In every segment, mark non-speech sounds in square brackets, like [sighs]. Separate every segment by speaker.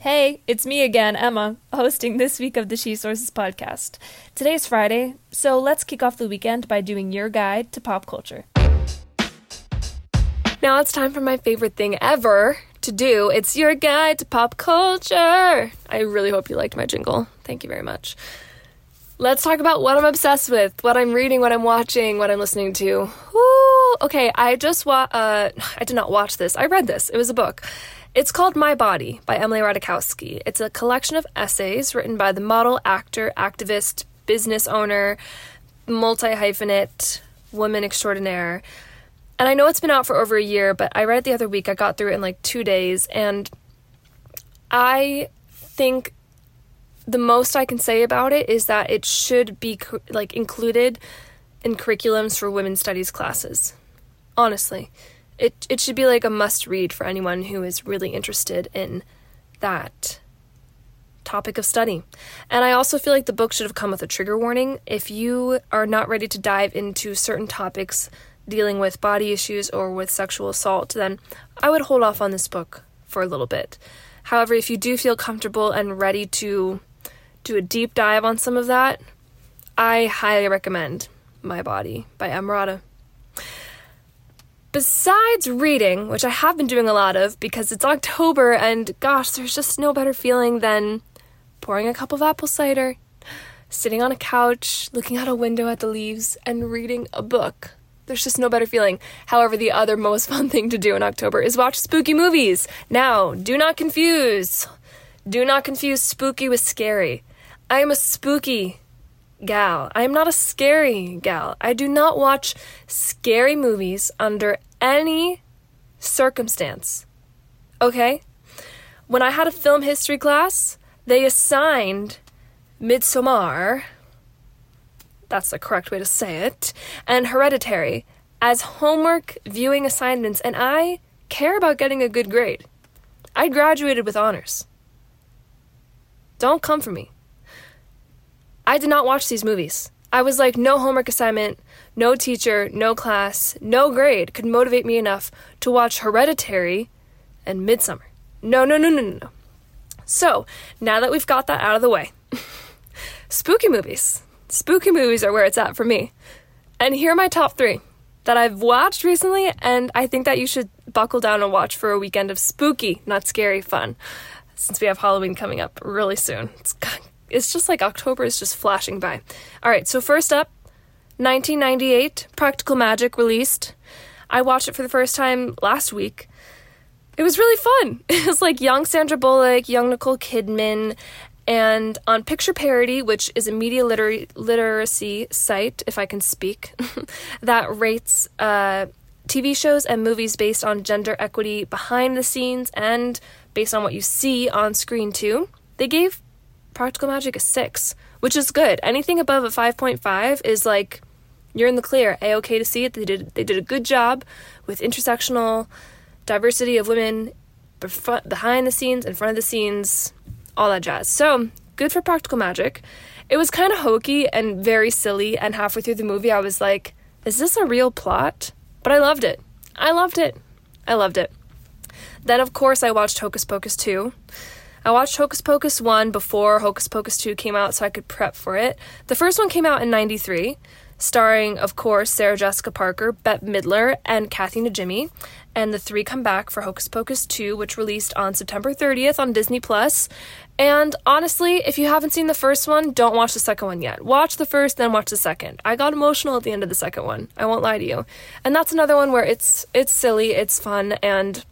Speaker 1: Hey, it's me again, Emma, hosting this week of the She Sources podcast. Today's Friday, so let's kick off the weekend by doing your guide to pop culture. Now it's time for my favorite thing ever to do. It's your guide to pop culture. I really hope you liked my jingle. Thank you very much. Let's talk about what I'm obsessed with, what I'm reading, what I'm watching, what I'm listening to. Woo! Okay, I just wa- uh [sighs] I did not watch this. I read this. It was a book. It's called My Body by Emily Ratajkowski. It's a collection of essays written by the model, actor, activist, business owner, multi hyphenate, woman extraordinaire. And I know it's been out for over a year, but I read it the other week. I got through it in like two days, and I think the most I can say about it is that it should be like included in curriculums for women's studies classes. Honestly it it should be like a must read for anyone who is really interested in that topic of study. And I also feel like the book should have come with a trigger warning. If you are not ready to dive into certain topics dealing with body issues or with sexual assault, then I would hold off on this book for a little bit. However, if you do feel comfortable and ready to do a deep dive on some of that, I highly recommend My Body by Emrata. Besides reading, which I have been doing a lot of because it's October and gosh, there's just no better feeling than pouring a cup of apple cider, sitting on a couch, looking out a window at the leaves, and reading a book. There's just no better feeling. However, the other most [laughs] fun thing to do in October is watch spooky movies. Now, do not confuse. Do not confuse spooky with scary. I am a spooky gal. I am not a scary gal. I do not watch scary movies under any circumstance. Okay? When I had a film history class, they assigned Midsommar, that's the correct way to say it, and Hereditary as homework viewing assignments, and I care about getting a good grade. I graduated with honors. Don't come for me. I did not watch these movies. I was like, no homework assignment, no teacher, no class, no grade could motivate me enough to watch Hereditary and Midsummer. No, no, no, no, no, no. So, now that we've got that out of the way, [laughs] spooky movies. Spooky movies are where it's at for me. And here are my top three that I've watched recently, and I think that you should buckle down and watch for a weekend of spooky, not scary fun, since we have Halloween coming up really soon. It's it's just like October is just flashing by. All right, so first up, 1998, Practical Magic released. I watched it for the first time last week. It was really fun. [laughs] It was like young Sandra Bullock, young Nicole Kidman, and on Picture Parity, which is a media liter- literacy site, if I can speak, [laughs] that rates uh, TV shows and movies based on gender equity behind the scenes and based on what you see on screen too. They gave Practical Magic is 6, which is good. Anything above a 5.5 is like you're in the clear. A okay to see it. They did they did a good job with intersectional diversity of women behind the scenes, in front of the scenes, all that jazz. So, good for Practical Magic. It was kind of hokey and very silly, and halfway through the movie, I was like, is this a real plot? But I loved it. I loved it. I loved it. Then, of course, I watched Hocus Pocus 2. I watched Hocus Pocus 1 before Hocus Pocus 2 came out so I could prep for it. The first one came out in 93, starring, of course, Sarah Jessica Parker, Bette Midler, and Kathy Najimy. And the three come back for Hocus Pocus 2, which released on September 30th on Disney Plus. And honestly, if you haven't seen the first one, don't watch the second one yet. Watch the first, then watch the second. I got emotional at the end of the second one. I won't lie to you. And that's another one where it's it's silly, it's fun, and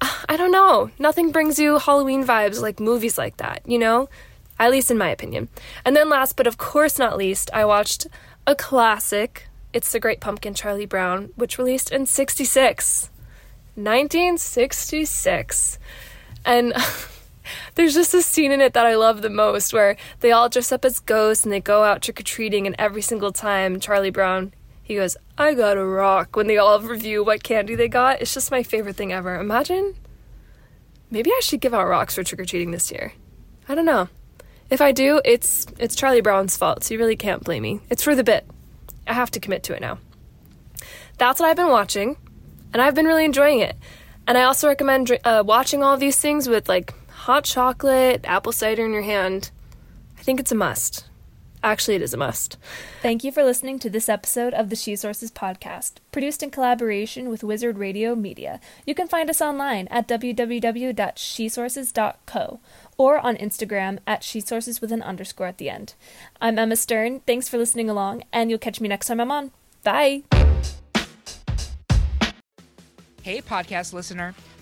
Speaker 1: [sighs] I don't know. Nothing brings you Halloween vibes like movies like that, you know? At least in my opinion. And then last but of course not least, I watched a classic it's The Great Pumpkin Charlie Brown, which released in 66. 1966. And [laughs] there's just a scene in it that I love the most where they all dress up as ghosts and they go out trick or treating, and every single time Charlie Brown, he goes, I got a rock when they all review what candy they got. It's just my favorite thing ever. Imagine. Maybe I should give out rocks for trick or treating this year. I don't know. If I do, it's it's Charlie Brown's fault, so you really can't blame me. It's for the bit. I have to commit to it now. That's what I've been watching, and I've been really enjoying it. And I also recommend uh, watching all these things with like hot chocolate, apple cider in your hand. I think it's a must. Actually, it is a must.
Speaker 2: Thank you for listening to this episode of the She Sources podcast, produced in collaboration with Wizard Radio Media. You can find us online at www.shesources.co or on Instagram at shesources with an underscore at the end. I'm Emma Stern. Thanks for listening along, and you'll catch me next time I'm on. Bye.
Speaker 3: Hey, podcast listener.